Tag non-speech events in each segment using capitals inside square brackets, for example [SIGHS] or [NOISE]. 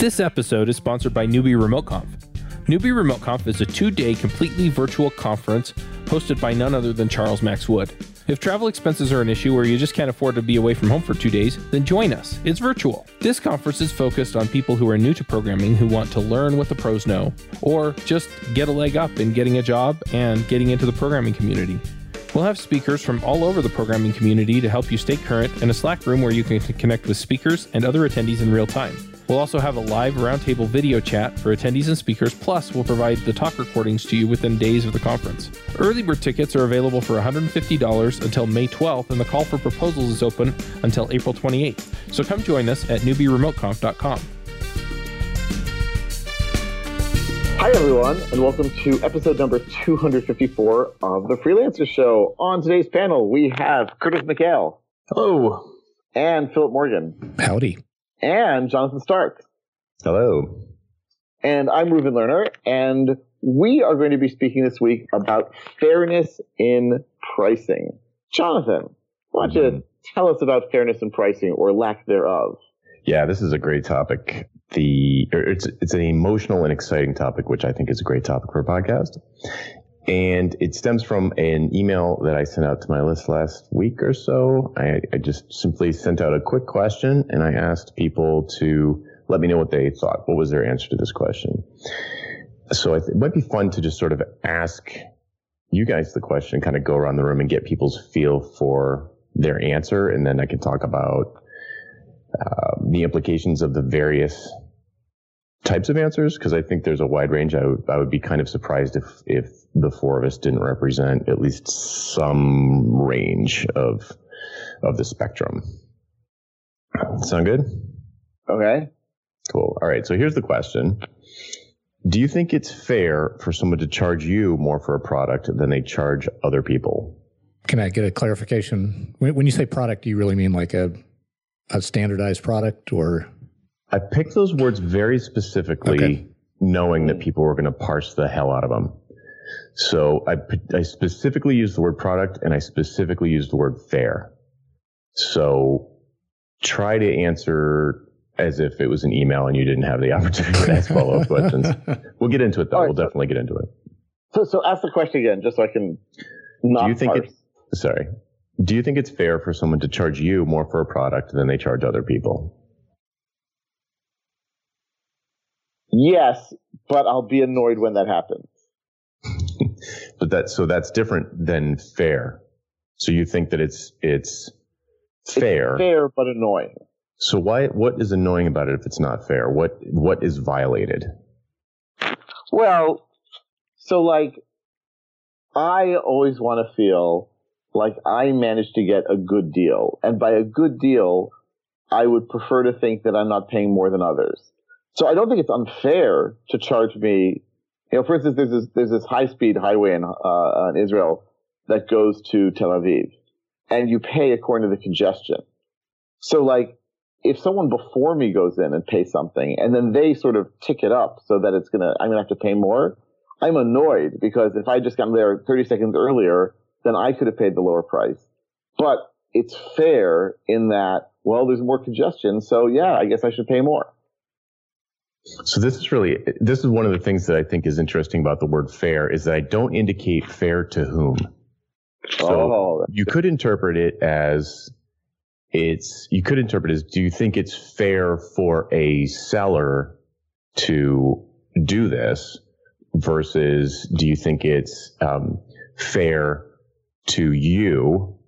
This episode is sponsored by Newbie Remote Conf. Newbie Remote Conf is a two day completely virtual conference hosted by none other than Charles Max Wood. If travel expenses are an issue or you just can't afford to be away from home for two days, then join us. It's virtual. This conference is focused on people who are new to programming who want to learn what the pros know, or just get a leg up in getting a job and getting into the programming community. We'll have speakers from all over the programming community to help you stay current and a Slack room where you can connect with speakers and other attendees in real time. We'll also have a live roundtable video chat for attendees and speakers, plus, we'll provide the talk recordings to you within days of the conference. Early bird tickets are available for $150 until May 12th, and the call for proposals is open until April 28th. So come join us at newbieremoteconf.com. Hi, everyone, and welcome to episode number 254 of The Freelancer Show. On today's panel, we have Curtis McHale. Hello. And Philip Morgan. Howdy and Jonathan Stark. Hello. And I'm Reuven Lerner, and we are going to be speaking this week about fairness in pricing. Jonathan, why don't you mm-hmm. tell us about fairness in pricing or lack thereof? Yeah, this is a great topic. The it's it's an emotional and exciting topic, which I think is a great topic for a podcast. And it stems from an email that I sent out to my list last week or so. I, I just simply sent out a quick question and I asked people to let me know what they thought. What was their answer to this question? So it might be fun to just sort of ask you guys the question, kind of go around the room and get people's feel for their answer. And then I can talk about uh, the implications of the various types of answers because I think there's a wide range. I would, I would be kind of surprised if, if the four of us didn't represent at least some range of, of the spectrum. Sound good? Okay. Cool. All right. So here's the question. Do you think it's fair for someone to charge you more for a product than they charge other people? Can I get a clarification? When, when you say product, do you really mean like a, a standardized product or? I picked those words very specifically, okay. knowing that people were going to parse the hell out of them. So I, I specifically used the word product and I specifically used the word fair. So try to answer as if it was an email and you didn't have the [LAUGHS] opportunity to ask follow up questions. [LAUGHS] We'll get into it though. Right, we'll so, definitely get into it. So, so ask the question again, just so I can not. Do you think parse. it's sorry? Do you think it's fair for someone to charge you more for a product than they charge other people? Yes, but I'll be annoyed when that happens. [LAUGHS] but that so that's different than fair. So you think that it's it's fair, it's fair but annoying. So why what is annoying about it if it's not fair? What what is violated? Well, so like I always want to feel like I managed to get a good deal. And by a good deal, I would prefer to think that I'm not paying more than others. So I don't think it's unfair to charge me. You know, for instance, there's this, there's this high speed highway in, uh, in Israel that goes to Tel Aviv and you pay according to the congestion. So like, if someone before me goes in and pays something and then they sort of tick it up so that it's gonna, I'm gonna have to pay more, I'm annoyed because if I just got there 30 seconds earlier, then I could have paid the lower price. But it's fair in that, well, there's more congestion. So yeah, I guess I should pay more. So this is really this is one of the things that I think is interesting about the word fair is that I don't indicate fair to whom. So oh, you could interpret it as it's you could interpret it as do you think it's fair for a seller to do this versus do you think it's um, fair to you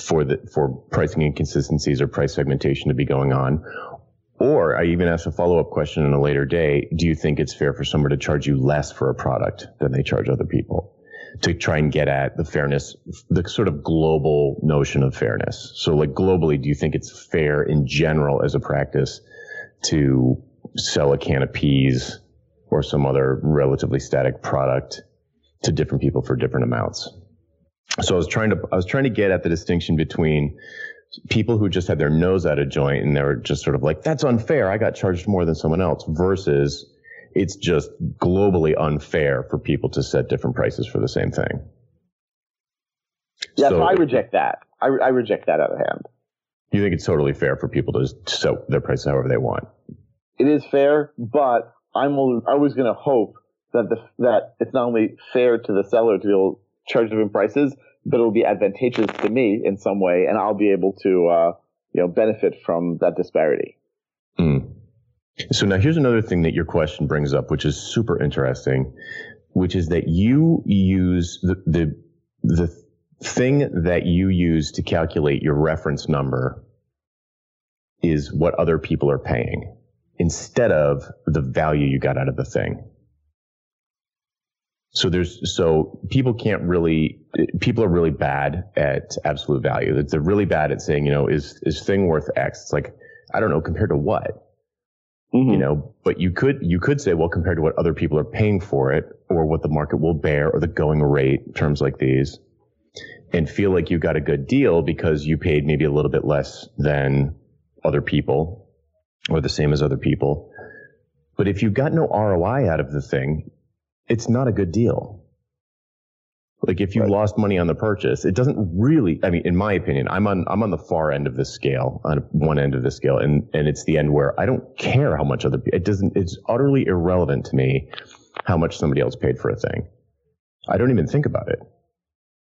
for the for pricing inconsistencies or price segmentation to be going on or I even asked a follow up question in a later day. Do you think it's fair for someone to charge you less for a product than they charge other people? To try and get at the fairness, the sort of global notion of fairness. So like globally, do you think it's fair in general as a practice to sell a can of peas or some other relatively static product to different people for different amounts? So I was trying to, I was trying to get at the distinction between people who just had their nose out of joint and they were just sort of like, that's unfair. I got charged more than someone else versus it's just globally unfair for people to set different prices for the same thing. Yeah, so, so I reject that. I, I reject that out of hand. You think it's totally fair for people to just set their prices however they want? it is fair, but I'm always going to hope that the, that it's not only fair to the seller to be able to charge different prices, but it'll be advantageous to me in some way, and I'll be able to uh, you know benefit from that disparity. Mm. So now here's another thing that your question brings up, which is super interesting, which is that you use the the the thing that you use to calculate your reference number is what other people are paying instead of the value you got out of the thing. So there's so people can't really people are really bad at absolute value. They're really bad at saying, you know, is is thing worth X? It's like I don't know compared to what, mm-hmm. you know. But you could you could say, well, compared to what other people are paying for it, or what the market will bear, or the going rate, terms like these, and feel like you got a good deal because you paid maybe a little bit less than other people, or the same as other people. But if you got no ROI out of the thing, it's not a good deal. Like if you right. lost money on the purchase, it doesn't really. I mean, in my opinion, I'm on I'm on the far end of the scale, on one end of the scale, and and it's the end where I don't care how much other people it doesn't. It's utterly irrelevant to me how much somebody else paid for a thing. I don't even think about it.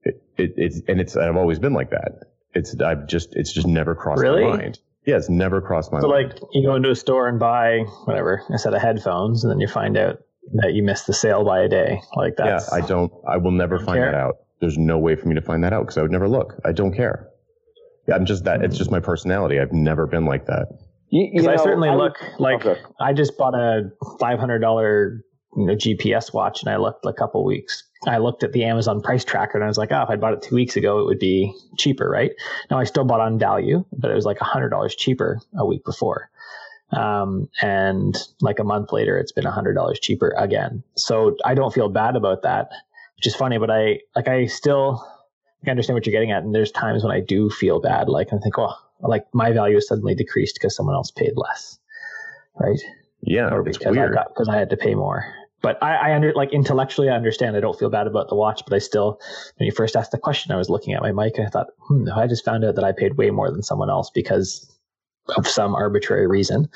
It, it it's and it's I've always been like that. It's I've just it's just never crossed really? my mind. Yeah, it's never crossed my so mind. So like you go into a store and buy whatever a set of headphones, and then you find out that you missed the sale by a day. Like that. Yeah, I don't. I will never find care. that out. There's no way for me to find that out because I would never look. I don't care. Yeah, I'm just that. It's just my personality. I've never been like that. Because I certainly I look like okay. I just bought a five hundred dollar you know, GPS watch, and I looked a couple weeks. I looked at the Amazon price tracker, and I was like, oh, if I bought it two weeks ago, it would be cheaper, right? Now I still bought on value, but it was like hundred dollars cheaper a week before. Um, and like a month later, it's been a hundred dollars cheaper again. So I don't feel bad about that, which is funny, but I, like, I still I understand what you're getting at. And there's times when I do feel bad. Like I think, oh, like my value is suddenly decreased because someone else paid less. Right. Yeah. Or because I got, because I had to pay more. But I, I under like intellectually, I understand. I don't feel bad about the watch, but I still, when you first asked the question, I was looking at my mic. And I thought, hmm, I just found out that I paid way more than someone else because of some arbitrary reason,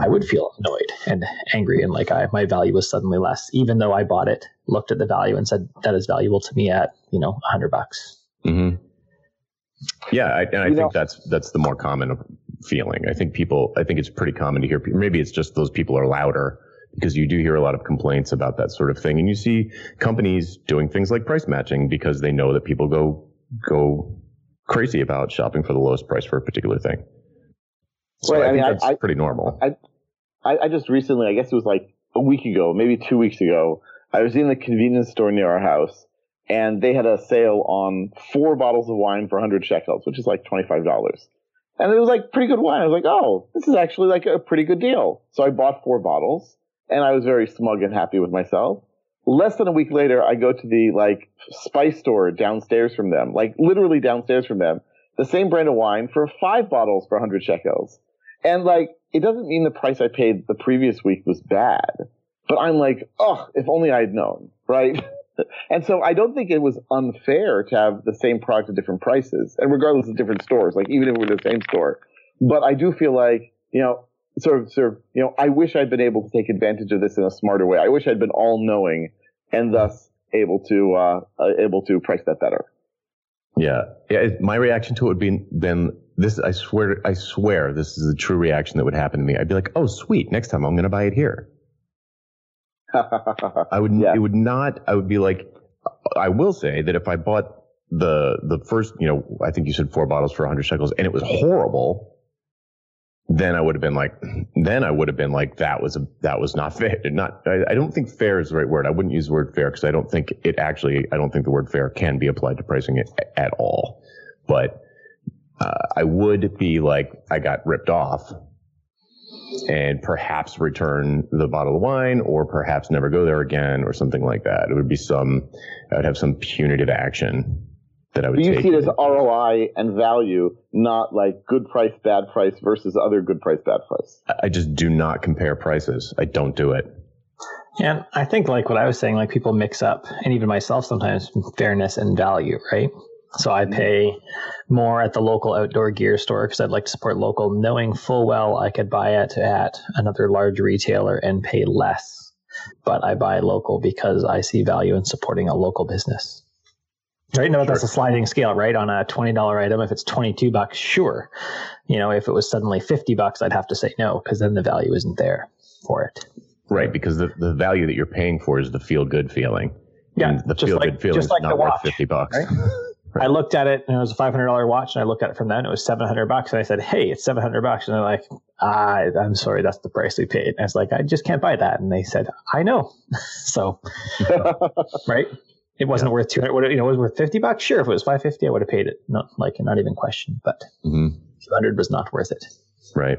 I would feel annoyed and angry and like I, my value was suddenly less, even though I bought it, looked at the value and said that is valuable to me at you know a hundred bucks. Mm-hmm. Yeah, I, and I you think know, that's that's the more common feeling. I think people, I think it's pretty common to hear. Maybe it's just those people are louder because you do hear a lot of complaints about that sort of thing, and you see companies doing things like price matching because they know that people go go crazy about shopping for the lowest price for a particular thing. So I, I, mean, that's I, pretty normal. I, I just recently, I guess it was like a week ago, maybe two weeks ago, I was in the convenience store near our house, and they had a sale on four bottles of wine for 100 shekels, which is like $25. And it was like pretty good wine. I was like, oh, this is actually like a pretty good deal. So I bought four bottles, and I was very smug and happy with myself. Less than a week later, I go to the like spice store downstairs from them, like literally downstairs from them, the same brand of wine for five bottles for 100 shekels. And like, it doesn't mean the price I paid the previous week was bad, but I'm like, oh, if only I had known, right? [LAUGHS] and so I don't think it was unfair to have the same product at different prices, and regardless of different stores, like even if we're the same store. But I do feel like, you know, sort of, sort of, you know, I wish I'd been able to take advantage of this in a smarter way. I wish I'd been all knowing and thus able to, uh, uh able to price that better. Yeah. Yeah. My reaction to it would be then this, I swear, I swear this is the true reaction that would happen to me. I'd be like, oh, sweet. Next time I'm going to buy it here. [LAUGHS] I would, yeah. it would not, I would be like, I will say that if I bought the, the first, you know, I think you said four bottles for 100 shekels and it was horrible, then I would have been like, then I would have been like, that was a, that was not fair. [LAUGHS] Not, I, I don't think fair is the right word. I wouldn't use the word fair because I don't think it actually, I don't think the word fair can be applied to pricing it at all. But uh, I would be like, I got ripped off and perhaps return the bottle of wine or perhaps never go there again or something like that. It would be some, I would have some punitive action that I would but you take. see it as ROI and value, not like good price, bad price versus other good price, bad price. I just do not compare prices. I don't do it. And I think like what I was saying, like people mix up, and even myself sometimes, fairness and value, right? So I mm-hmm. pay more at the local outdoor gear store because I'd like to support local, knowing full well I could buy it at another large retailer and pay less. But I buy local because I see value in supporting a local business. Right? No, sure. that's a sliding scale, right? On a $20 item, if it's 22 bucks, sure. You know, if it was suddenly 50 bucks, I'd have to say no because then the value isn't there for it. Right, because the, the value that you're paying for is the feel good feeling. Yeah, and the feel good like, feeling is like not worth 50 bucks. Right? [LAUGHS] Right. I looked at it and it was a five hundred dollar watch, and I looked at it from then. It was seven hundred bucks, and I said, "Hey, it's seven hundred bucks." And they're like, ah, "I'm sorry, that's the price we paid." And I was like, "I just can't buy that." And they said, "I know." [LAUGHS] so, [LAUGHS] right? It wasn't yeah. worth two hundred. You know, it was worth fifty bucks. Sure, if it was five fifty, I would have paid it. Not like not even question, but mm-hmm. two hundred was not worth it. Right.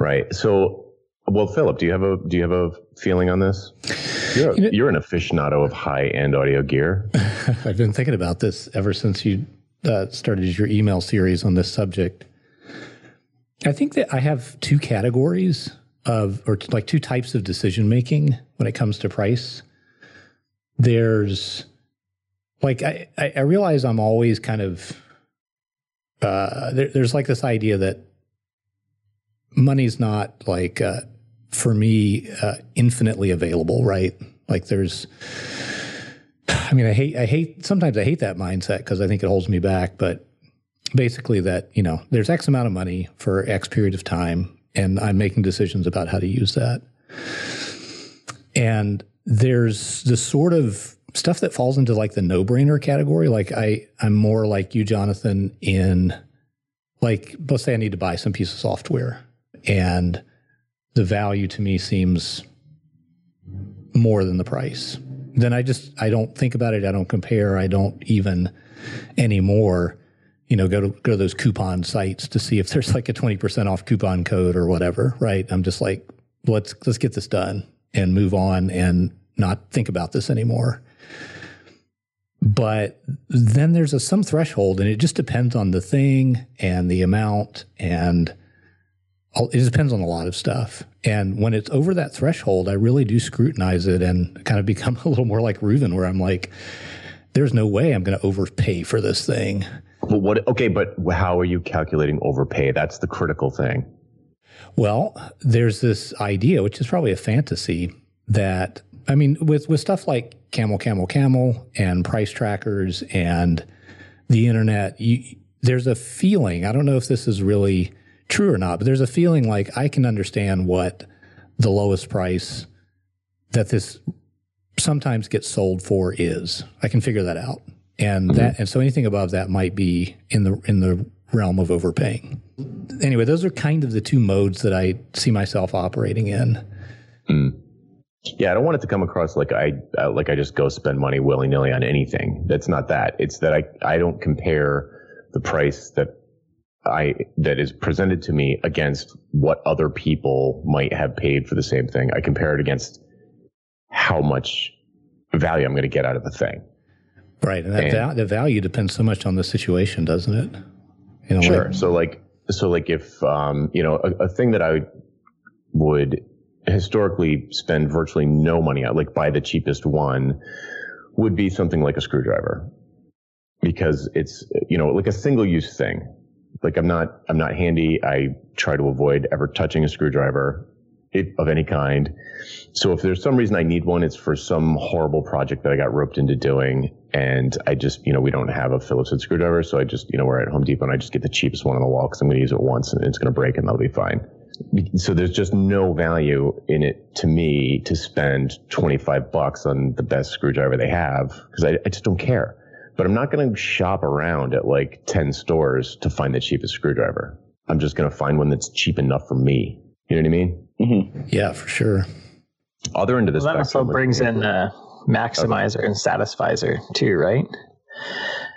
Right. So well, Philip, do you have a do you have a feeling on this? You're, a, you know, you're an aficionado of high end audio gear. [LAUGHS] I've been thinking about this ever since you uh, started your email series on this subject. I think that I have two categories of, or like two types of decision making when it comes to price. There's like I I realize I'm always kind of uh, there, there's like this idea that money's not like uh, for me uh, infinitely available, right? Like there's I mean, I hate I hate sometimes I hate that mindset because I think it holds me back, but basically that, you know, there's X amount of money for X period of time and I'm making decisions about how to use that. And there's the sort of stuff that falls into like the no-brainer category. Like I I'm more like you, Jonathan, in like let's say I need to buy some piece of software and the value to me seems more than the price. Then I just I don't think about it. I don't compare. I don't even anymore. You know, go to go to those coupon sites to see if there's like a twenty percent off coupon code or whatever. Right? I'm just like, let's let's get this done and move on and not think about this anymore. But then there's a some threshold, and it just depends on the thing and the amount and it depends on a lot of stuff. And when it's over that threshold, I really do scrutinize it and kind of [LAUGHS] become a little more like Reuven, where I'm like, there's no way I'm going to overpay for this thing. Well, what? Okay, but how are you calculating overpay? That's the critical thing. Well, there's this idea, which is probably a fantasy, that I mean, with with stuff like Camel, Camel, Camel, and price trackers and the internet, you, there's a feeling. I don't know if this is really true or not, but there's a feeling like I can understand what the lowest price that this sometimes gets sold for is. I can figure that out. And mm-hmm. that and so anything above that might be in the in the realm of overpaying. Anyway, those are kind of the two modes that I see myself operating in. Mm. Yeah, I don't want it to come across like I uh, like I just go spend money willy nilly on anything. That's not that. It's that I I don't compare the price that I that is presented to me against what other people might have paid for the same thing. I compare it against how much value I'm going to get out of the thing. Right, and that and, val- the value depends so much on the situation, doesn't it? Sure. Like, so like so like if um, you know a, a thing that I would historically spend virtually no money on, like buy the cheapest one, would be something like a screwdriver because it's you know like a single use thing like I'm not I'm not handy. I try to avoid ever touching a screwdriver of any kind. So if there's some reason I need one, it's for some horrible project that I got roped into doing. And I just, you know, we don't have a Phillips head screwdriver. So I just, you know, we're at Home Depot and I just get the cheapest one on the wall because I'm going to use it once and it's going to break and that'll be fine. So there's just no value in it to me to spend 25 bucks on the best screwdriver they have because I, I just don't care but I'm not going to shop around at like 10 stores to find the cheapest screwdriver. I'm just going to find one that's cheap enough for me. You know what I mean? Mm-hmm. Yeah, for sure. Other end of this. Well, that also brings in uh, maximizer okay. and satisficer too, right?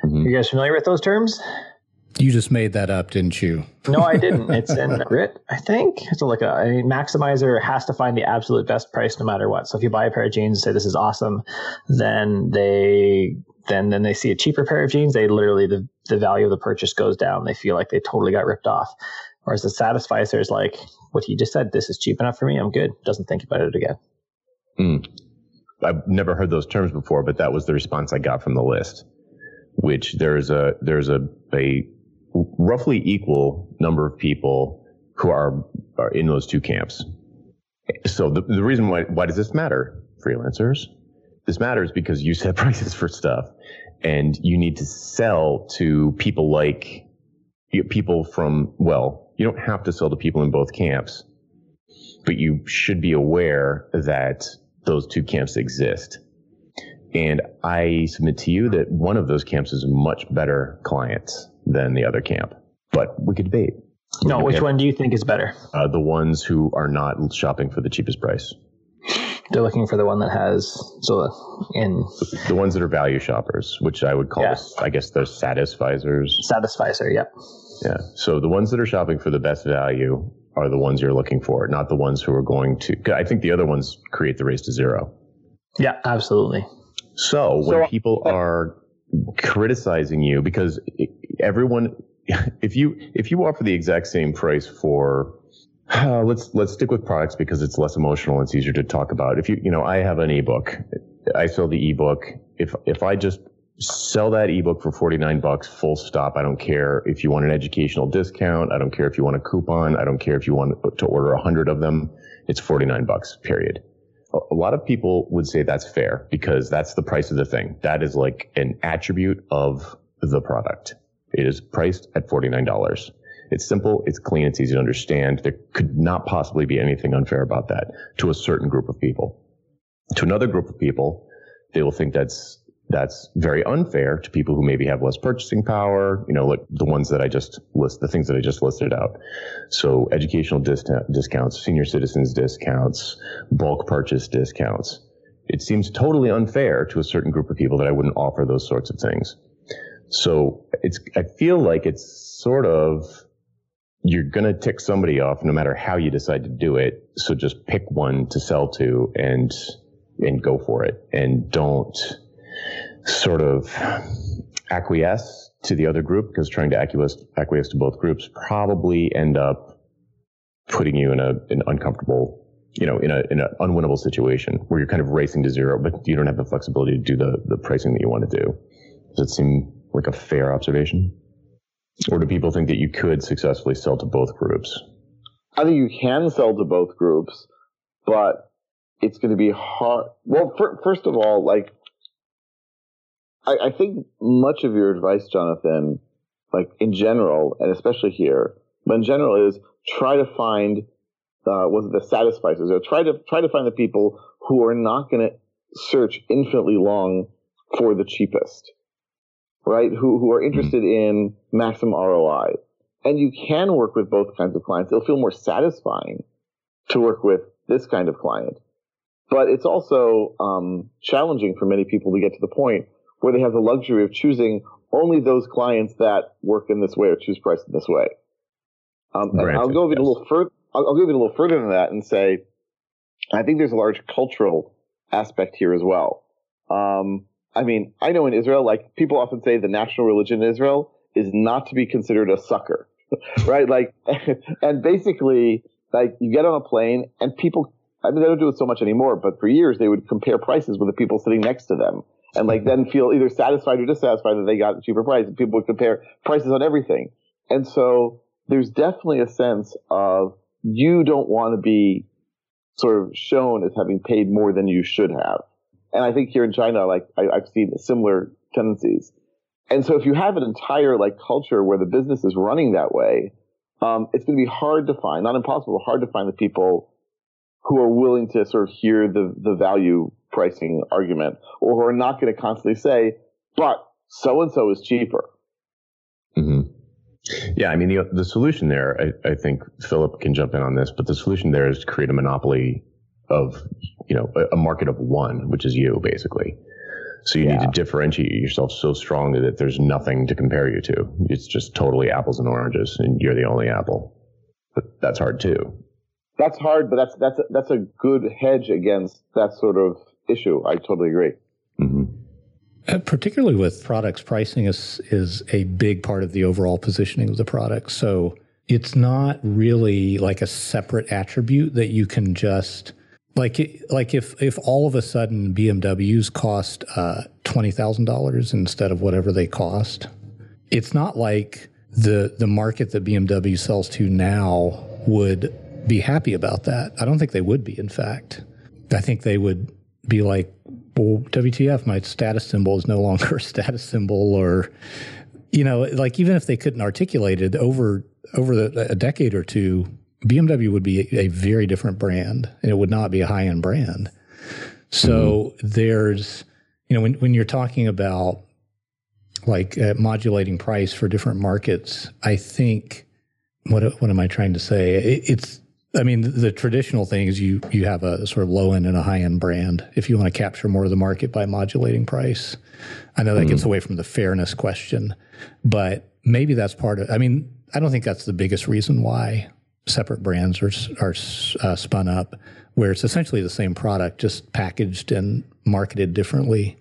Mm-hmm. You guys familiar with those terms? You just made that up, didn't you? no, I didn't. It's in [LAUGHS] grit, I think. So like a I mean, maximizer has to find the absolute best price no matter what. So if you buy a pair of jeans and say this is awesome, then they then then they see a cheaper pair of jeans, they literally the, the value of the purchase goes down. They feel like they totally got ripped off. Whereas the satisficer is like what you just said, this is cheap enough for me, I'm good. Doesn't think about it again. Mm. I've never heard those terms before, but that was the response I got from the list which there's a there's a a roughly equal number of people who are are in those two camps. So the, the reason why why does this matter, freelancers? This matters because you set [LAUGHS] prices for stuff, and you need to sell to people like people from well, you don't have to sell to people in both camps, but you should be aware that those two camps exist. And I submit to you that one of those camps is much better clients than the other camp. But we could debate. We no, which one do you think is better? Uh, the ones who are not shopping for the cheapest price. They're looking for the one that has so in the ones that are value shoppers, which I would call, yeah. I guess, they're satisficers. Satisficer, yep. Yeah. So the ones that are shopping for the best value are the ones you're looking for, not the ones who are going to. I think the other ones create the race to zero. Yeah, absolutely. So when so, people uh, are criticizing you, because everyone, [LAUGHS] if you if you offer the exact same price for uh, [SIGHS] let's let's stick with products because it's less emotional and it's easier to talk about. If you you know I have an ebook, I sell the ebook. If if I just sell that ebook for 49 bucks full stop. I don't care if you want an educational discount. I don't care if you want a coupon. I don't care if you want to order 100 of them. It's 49 bucks period. A lot of people would say that's fair because that's the price of the thing. That is like an attribute of the product. It is priced at $49 it's simple. It's clean. It's easy to understand. There could not possibly be anything unfair about that to a certain group of people. To another group of people they will think that's that's very unfair to people who maybe have less purchasing power, you know, like the ones that I just list, the things that I just listed out. So educational dis- discounts, senior citizens discounts, bulk purchase discounts. It seems totally unfair to a certain group of people that I wouldn't offer those sorts of things. So it's, I feel like it's sort of, you're going to tick somebody off no matter how you decide to do it. So just pick one to sell to and, and go for it and don't, sort of acquiesce to the other group because trying to acquiesce, acquiesce to both groups probably end up putting you in a, an uncomfortable, you know, in a, in an unwinnable situation where you're kind of racing to zero, but you don't have the flexibility to do the, the pricing that you want to do. Does it seem like a fair observation? Or do people think that you could successfully sell to both groups? I think you can sell to both groups, but it's going to be hard. Well, for, first of all, like I, I think much of your advice, Jonathan, like in general, and especially here, but in general, is try to find uh, was it the satisficers or try to try to find the people who are not going to search infinitely long for the cheapest, right? Who who are interested in maximum ROI, and you can work with both kinds of clients. It'll feel more satisfying to work with this kind of client, but it's also um, challenging for many people to get to the point where they have the luxury of choosing only those clients that work in this way or choose price in this way. Um, and I'll go even yes. a little further. I'll, I'll go even a little further than that and say, I think there's a large cultural aspect here as well. Um, I mean, I know in Israel, like people often say, the national religion in Israel is not to be considered a sucker, [LAUGHS] right? Like, [LAUGHS] and basically, like you get on a plane and people. I mean, they don't do it so much anymore, but for years they would compare prices with the people sitting next to them and like then feel either satisfied or dissatisfied that they got a cheaper price. And people would compare prices on everything. And so there's definitely a sense of you don't want to be sort of shown as having paid more than you should have. And I think here in China, like I, have seen similar tendencies. And so if you have an entire like culture where the business is running that way, um, it's going to be hard to find, not impossible, hard to find the people who are willing to sort of hear the, the value pricing argument or who are not going to constantly say, but so and so is cheaper. Mm-hmm. Yeah, I mean, the, the solution there, I, I, think Philip can jump in on this, but the solution there is to create a monopoly of, you know, a, a market of one, which is you, basically. So you yeah. need to differentiate yourself so strongly that there's nothing to compare you to. It's just totally apples and oranges, and you're the only apple. But that's hard too. That's hard, but that's that's a, that's a good hedge against that sort of issue. I totally agree. Mm-hmm. Uh, particularly with products, pricing is is a big part of the overall positioning of the product. So it's not really like a separate attribute that you can just like like if if all of a sudden BMWs cost uh, twenty thousand dollars instead of whatever they cost, it's not like the the market that BMW sells to now would be happy about that. I don't think they would be. In fact, I think they would be like, well, WTF, my status symbol is no longer a status symbol, or you know, like even if they couldn't articulate it over over the, a decade or two, BMW would be a, a, very different brand, and it would not be a high end brand. So mm-hmm. there's, you know, when when you're talking about like uh, modulating price for different markets, I think what what am I trying to say? It, it's I mean, the traditional thing is you you have a sort of low end and a high end brand. If you want to capture more of the market by modulating price, I know that mm. gets away from the fairness question, but maybe that's part of. I mean, I don't think that's the biggest reason why separate brands are are uh, spun up, where it's essentially the same product just packaged and marketed differently.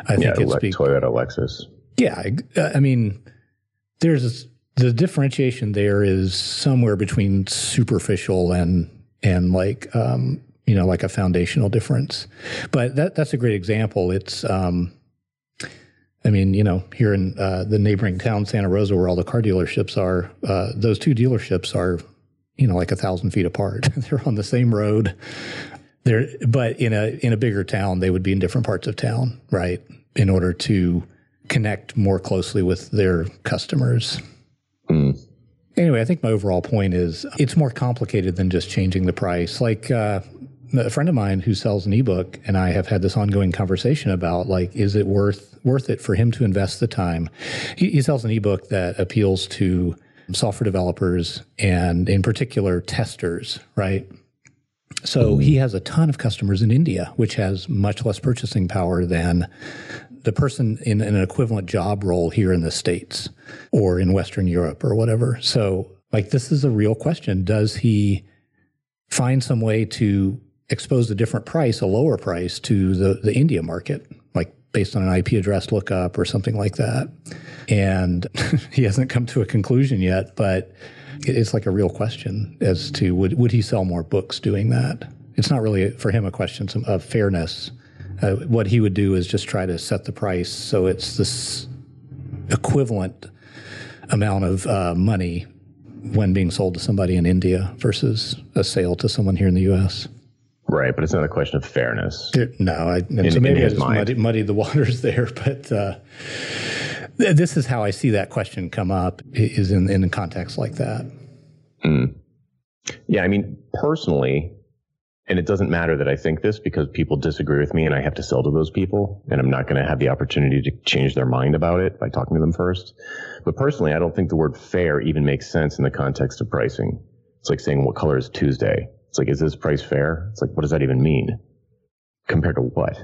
I think yeah, it's like Toyota, Lexus. Yeah, I mean, there's the differentiation there is somewhere between superficial and and like um, you know like a foundational difference. But that that's a great example. It's um, I mean, you know, here in uh, the neighboring town, Santa Rosa, where all the car dealerships are, uh, those two dealerships are, you know, like a thousand feet apart. [LAUGHS] They're on the same road. They're, but in a in a bigger town, they would be in different parts of town, right? In order to connect more closely with their customers. Anyway, I think my overall point is it's more complicated than just changing the price. Like uh, a friend of mine who sells an ebook and I have had this ongoing conversation about like, is it worth worth it for him to invest the time? He, he sells an ebook that appeals to software developers and in particular testers, right? So he has a ton of customers in India, which has much less purchasing power than the person in, in an equivalent job role here in the States or in Western Europe or whatever. So, like, this is a real question. Does he find some way to expose a different price, a lower price to the, the India market, like based on an IP address lookup or something like that? And [LAUGHS] he hasn't come to a conclusion yet, but it's like a real question as to would, would he sell more books doing that? It's not really for him a question of fairness uh, what he would do is just try to set the price so it's this equivalent amount of uh, money when being sold to somebody in India versus a sale to someone here in the U.S. Right, but it's not a question of fairness. It, no, I, in, so maybe I just muddy, muddied the [LAUGHS] waters there, but uh, this is how I see that question come up is in in a context like that. Mm. Yeah, I mean, personally, and it doesn't matter that I think this because people disagree with me and I have to sell to those people and I'm not going to have the opportunity to change their mind about it by talking to them first. But personally, I don't think the word fair even makes sense in the context of pricing. It's like saying what color is Tuesday? It's like, is this price fair? It's like, what does that even mean? Compared to what?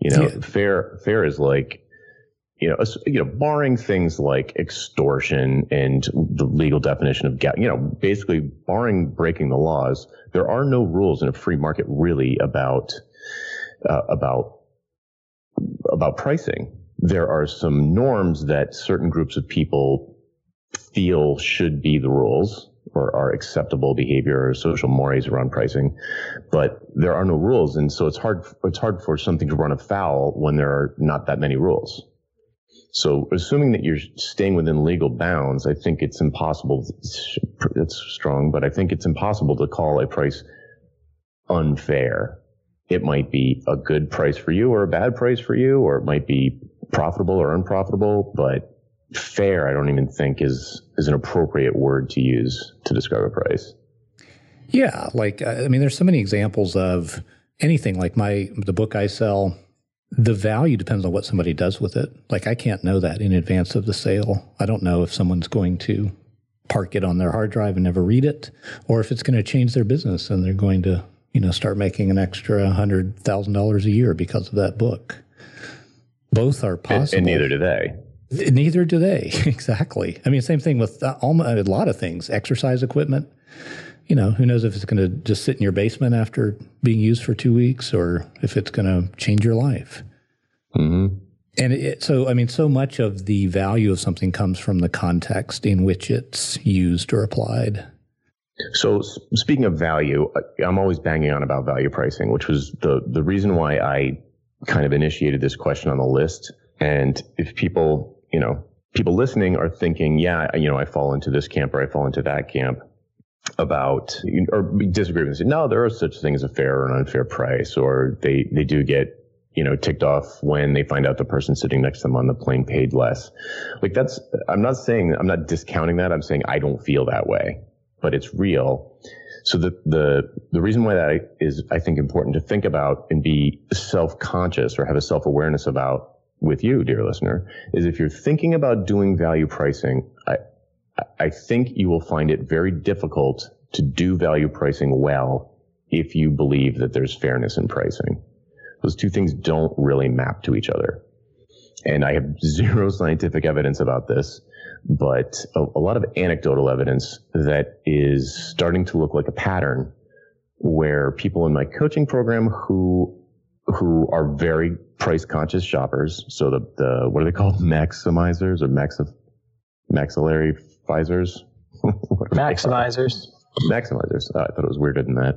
You know, yeah. fair, fair is like, you know, you know, barring things like extortion and the legal definition of, you know, basically barring breaking the laws, there are no rules in a free market really about uh, about about pricing. There are some norms that certain groups of people feel should be the rules or are acceptable behavior or social mores around pricing, but there are no rules, and so it's hard it's hard for something to run afoul when there are not that many rules. So, assuming that you're staying within legal bounds, I think it's impossible. It's strong, but I think it's impossible to call a price unfair. It might be a good price for you or a bad price for you, or it might be profitable or unprofitable, but fair, I don't even think is, is an appropriate word to use to describe a price. Yeah. Like, I mean, there's so many examples of anything like my, the book I sell, the value depends on what somebody does with it. Like I can't know that in advance of the sale. I don't know if someone's going to park it on their hard drive and never read it, or if it's going to change their business and they're going to, you know, start making an extra hundred thousand dollars a year because of that book. Both are possible, and, neither do they. Neither do they. [LAUGHS] exactly. I mean, same thing with uh, a lot of things. Exercise equipment you know, who knows if it's going to just sit in your basement after being used for two weeks or if it's going to change your life. Mm-hmm. And it, so, I mean, so much of the value of something comes from the context in which it's used or applied. So speaking of value, I'm always banging on about value pricing, which was the the reason why I kind of initiated this question on the list. And if people, you know, people listening are thinking, yeah, you know, I fall into this camp or I fall into that camp about or disagree with it. No, there are such things as a fair or an unfair price, or they they do get you know ticked off when they find out the person sitting next to them on the plane paid less. Like that's I'm not saying I'm not discounting that. I'm saying I don't feel that way but it's real. So the, the, the reason why that is, I think, important to think about and be self-conscious or have a self-awareness about with you, dear listener, is if you're thinking about doing value pricing, I, I think you will find it very difficult to do value pricing well if you believe that there's fairness in pricing. Those two things don't really map to each other. And I have [LAUGHS] zero scientific evidence about this but a, a lot of anecdotal evidence that is starting to look like a pattern where people in my coaching program who who are very price conscious shoppers. So the, the what are they called? [LAUGHS] Maximizers or max maxillary physers? [LAUGHS] Maximizers. Maximizers. Oh, I thought it was weirder than that.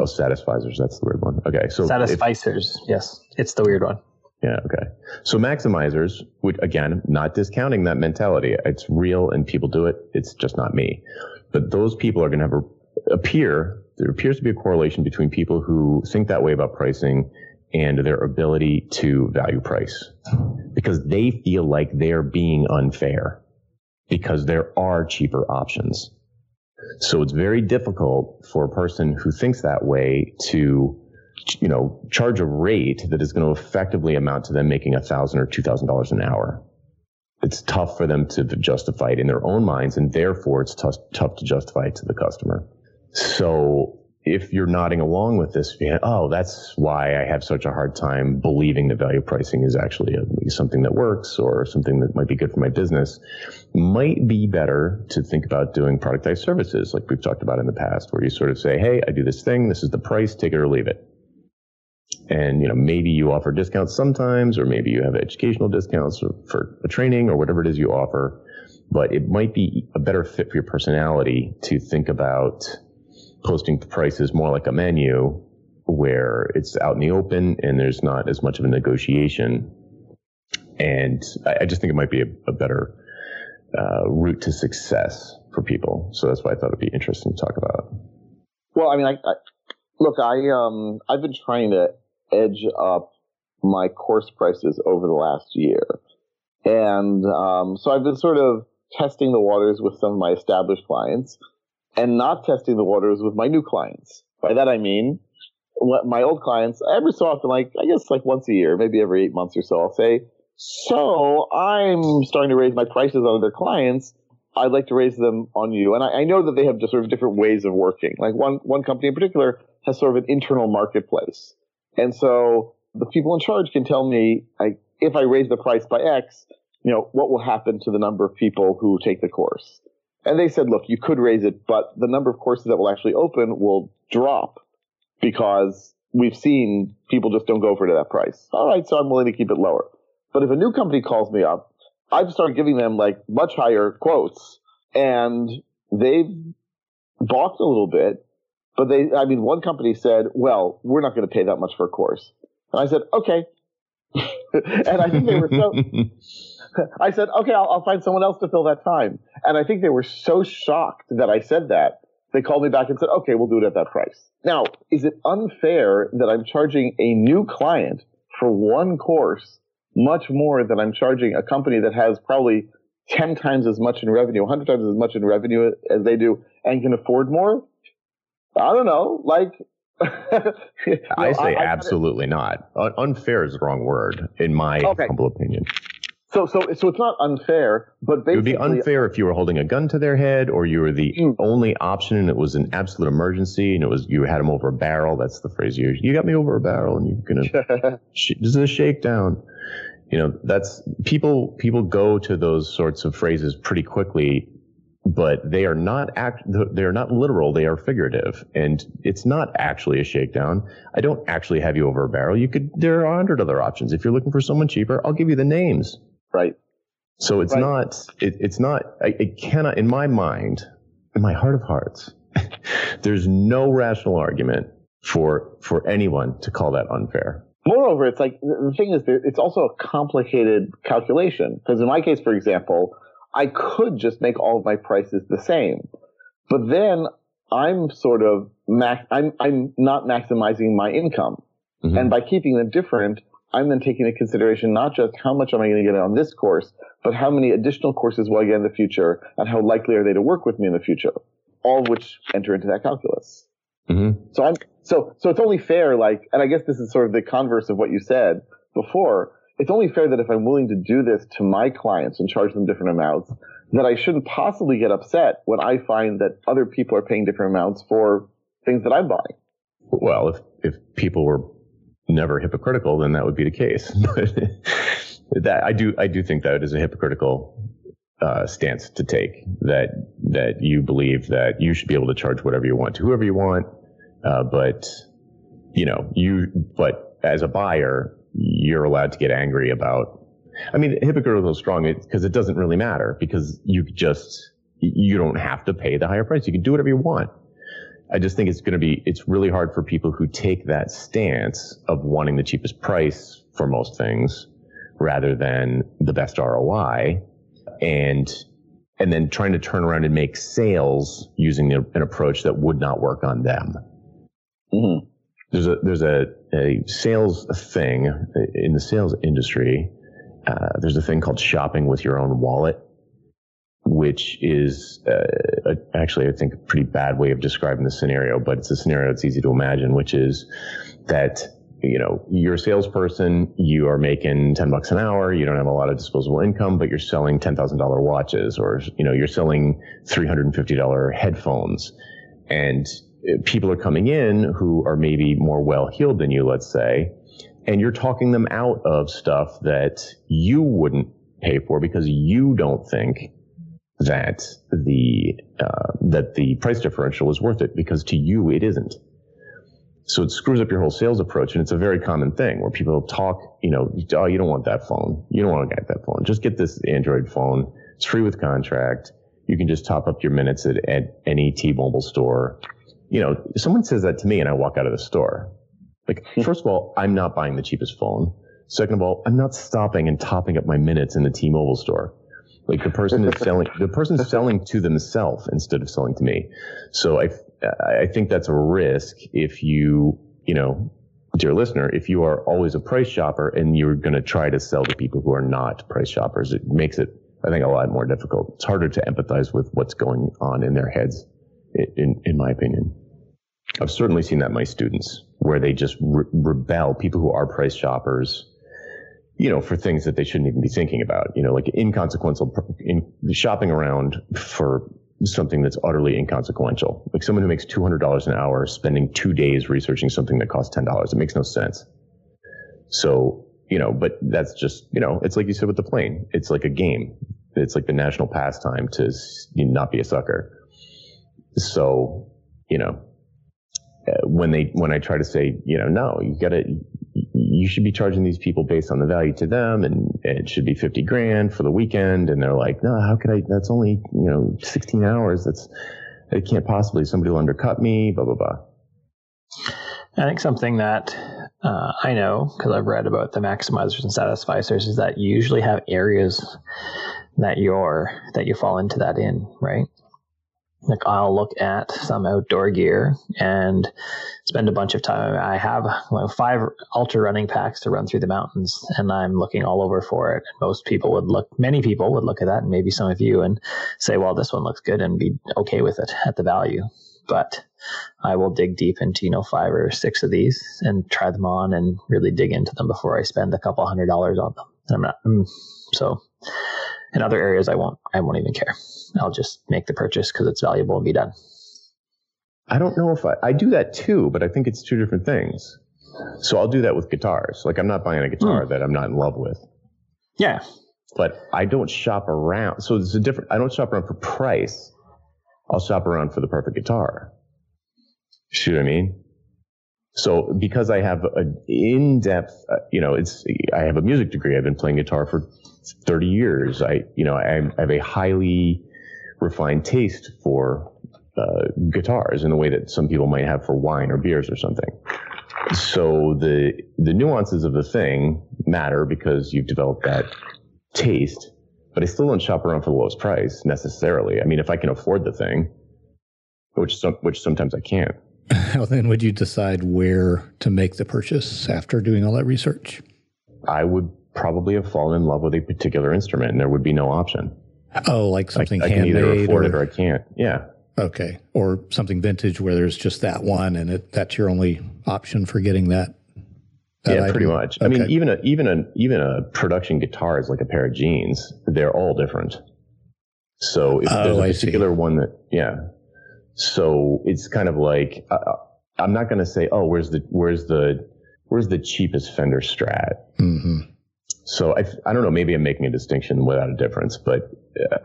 Oh, satisficers. That's the weird one. Okay. So satisficers. If, yes. It's the weird one. Yeah. Okay. So maximizers would, again, not discounting that mentality. It's real and people do it. It's just not me. But those people are going to have a, appear, there appears to be a correlation between people who think that way about pricing and their ability to value price because they feel like they're being unfair because there are cheaper options. So it's very difficult for a person who thinks that way to you know, charge a rate that is going to effectively amount to them making a thousand or two thousand dollars an hour. It's tough for them to justify it in their own minds, and therefore it's tough, tough to justify it to the customer. So if you're nodding along with this, oh, that's why I have such a hard time believing that value pricing is actually a, something that works or something that might be good for my business, might be better to think about doing productized services like we've talked about in the past, where you sort of say, hey, I do this thing, this is the price, take it or leave it. And you know maybe you offer discounts sometimes or maybe you have educational discounts for a training or whatever it is you offer but it might be a better fit for your personality to think about posting prices more like a menu where it's out in the open and there's not as much of a negotiation. And i, just think it might be a, a better uh, route to success for people. So that's why i thought it'd be interesting to talk about. Well i mean I, I look i um i've been trying to edge up my course prices over the last year. And um, so I've been sort of testing the waters with some of my established clients and not testing the waters with my new clients. By that I mean, my old clients, every so often, like I guess like once a year, maybe every eight months or so, I'll say, so I'm starting to raise my prices on other clients. I'd like to raise them on you. And I, I know that they have just sort of different ways of working. Like one, one company in particular has sort of an internal marketplace and so the people in charge can tell me, I, if I raise the price by X, you know, what will happen to the number of people who take the course? And they said, look, you could raise it, but the number of courses that will actually open will drop because we've seen people just don't go for it at that price. All right, so I'm willing to keep it lower. But if a new company calls me up, I've started giving them like much higher quotes and they've balked a little bit but they, I mean, one company said, well, we're not going to pay that much for a course. And I said, okay. [LAUGHS] and I think they were so, [LAUGHS] [LAUGHS] I said, okay, I'll, I'll, find someone else to fill that time. And I think they were so shocked that I said that. They called me back and said, okay, we'll do it at that price. Now, is it unfair that I'm charging a new client for one course much more than I'm charging a company that has probably 10 times as much in revenue, 100 times as much in revenue as they do and can afford more? I don't know, like. [LAUGHS] know, I say I, absolutely not. unfair is the wrong word, in my okay. humble opinion. So, so, so it's not unfair, but basically, it would be unfair if you were holding a gun to their head, or you were the mm. only option, and it was an absolute emergency, and it was you had them over a barrel. That's the phrase you use. You got me over a barrel, and you're gonna. [LAUGHS] sh- this is a shakedown. You know, that's people. People go to those sorts of phrases pretty quickly but they are not act they are not literal they are figurative and it's not actually a shakedown i don't actually have you over a barrel you could there are a hundred other options if you're looking for someone cheaper i'll give you the names right so it's right. not it, it's not it cannot in my mind in my heart of hearts [LAUGHS] there's no rational argument for for anyone to call that unfair. Moreover, it's like the thing is, it's also a complicated calculation because in my case, for example, I could just make all of my prices the same, but then I'm sort of max. I'm I'm not maximizing my income, mm-hmm. and by keeping them different, I'm then taking into consideration not just how much am I going to get on this course, but how many additional courses will I get in the future, and how likely are they to work with me in the future, all of which enter into that calculus. Mm-hmm. So I'm so so it's only fair, like, and I guess this is sort of the converse of what you said before. It's only fair that if I'm willing to do this to my clients and charge them different amounts, that I shouldn't possibly get upset when I find that other people are paying different amounts for things that I'm buying. Well, if if people were never hypocritical, then that would be the case. [LAUGHS] But that I do I do think that is a hypocritical uh, stance to take. That that you believe that you should be able to charge whatever you want to whoever you want, uh, but you know you but as a buyer you're allowed to get angry about. I mean, hypocritical is strong because it doesn't really matter because you just you don't have to pay the higher price. You can do whatever you want. I just think it's going to be, it's really hard for people who take that stance of wanting the cheapest price for most things rather than the best ROI and, and then trying to turn around and make sales using an approach that would not work on them. Mm-hmm. There's a, there's a, a sales thing in the sales industry. Uh, there's a thing called shopping with your own wallet which is uh, actually, I think, a pretty bad way of describing the scenario, but it's a scenario that's easy to imagine, which is that you know you're a salesperson, you are making ten bucks an hour, you don't have a lot of disposable income, but you're selling ten thousand dollar watches, or you know you're selling three hundred and fifty dollar headphones, and uh, people are coming in who are maybe more well heeled than you, let's say, and you're talking them out of stuff that you wouldn't pay for because you don't think that the uh, that the price differential is worth it because to you it isn't. So it screws up your whole sales approach, and it's a very common thing where people talk, you know, oh, you don't want that phone, you don't want to get that phone, just get this Android phone. It's free with contract. You can just top up your minutes at, at any T-Mobile store. You know, someone says that to me, and I walk out of the store. Like, hmm. first of all, I'm not buying the cheapest phone. Second of all, I'm not stopping and topping up my minutes in the T-Mobile store. Like the person is [LAUGHS] selling, the person is selling to themselves instead of selling to me. So I, I think that's a risk if you, you know, dear listener, if you are always a price shopper and you're going to try to sell to people who are not price shoppers, it makes it, I think, a lot more difficult. It's harder to empathize with what's going on in their heads, in, in my opinion. I've certainly seen that in my students where they just re- rebel, people who are price shoppers you know, for things that they shouldn't even be thinking about, you know, like inconsequential in shopping around for something that's utterly inconsequential. Like someone who makes $200 an hour spending two days researching something that costs $10. It makes no sense. So, you know, but that's just, you know, it's like you said with the plane. It's like a game. It's like the national pastime to not be a sucker. So, you know, uh, when they, when I try to say, you know, no, you gotta, you should be charging these people based on the value to them and it should be 50 grand for the weekend. And they're like, no, how could I, that's only, you know, 16 hours. That's, it can't possibly, somebody will undercut me, blah, blah, blah. I think something that uh, I know because I've read about the maximizers and satisficers is that you usually have areas that you're that you fall into that in, right? Like I'll look at some outdoor gear and spend a bunch of time. I have five ultra running packs to run through the mountains, and I'm looking all over for it. And most people would look, many people would look at that, and maybe some of you, and say, "Well, this one looks good," and be okay with it at the value. But I will dig deep into you know five or six of these and try them on and really dig into them before I spend a couple hundred dollars on them. And I'm not mm, so. In other areas, I won't. I won't even care. I'll just make the purchase because it's valuable and be done. I don't know if I, I do that too, but I think it's two different things. So I'll do that with guitars. Like I'm not buying a guitar mm. that I'm not in love with. Yeah. But I don't shop around. So it's a different, I don't shop around for price. I'll shop around for the perfect guitar. See what I mean? So because I have an in-depth, uh, you know, it's, I have a music degree. I've been playing guitar for 30 years. I, you know, I, I have a highly refined taste for uh, guitars in the way that some people might have for wine or beers or something. So the the nuances of the thing matter because you've developed that taste, but I still don't shop around for the lowest price necessarily. I mean, if I can afford the thing, which some, which sometimes I can't. [LAUGHS] How then would you decide where to make the purchase after doing all that research? I would probably have fallen in love with a particular instrument, and there would be no option. Oh, like something I, I can either afford or, it or I can't. Yeah. Okay, or something vintage where there's just that one, and it, that's your only option for getting that. that yeah, item. pretty much. Okay. I mean, even a even a even a production guitar is like a pair of jeans. They're all different. So if oh, there's a particular one that, yeah. So it's kind of like uh, I'm not going to say, oh, where's the where's the where's the cheapest Fender Strat. Mm-hmm. So I I don't know. Maybe I'm making a distinction without a difference, but. Uh,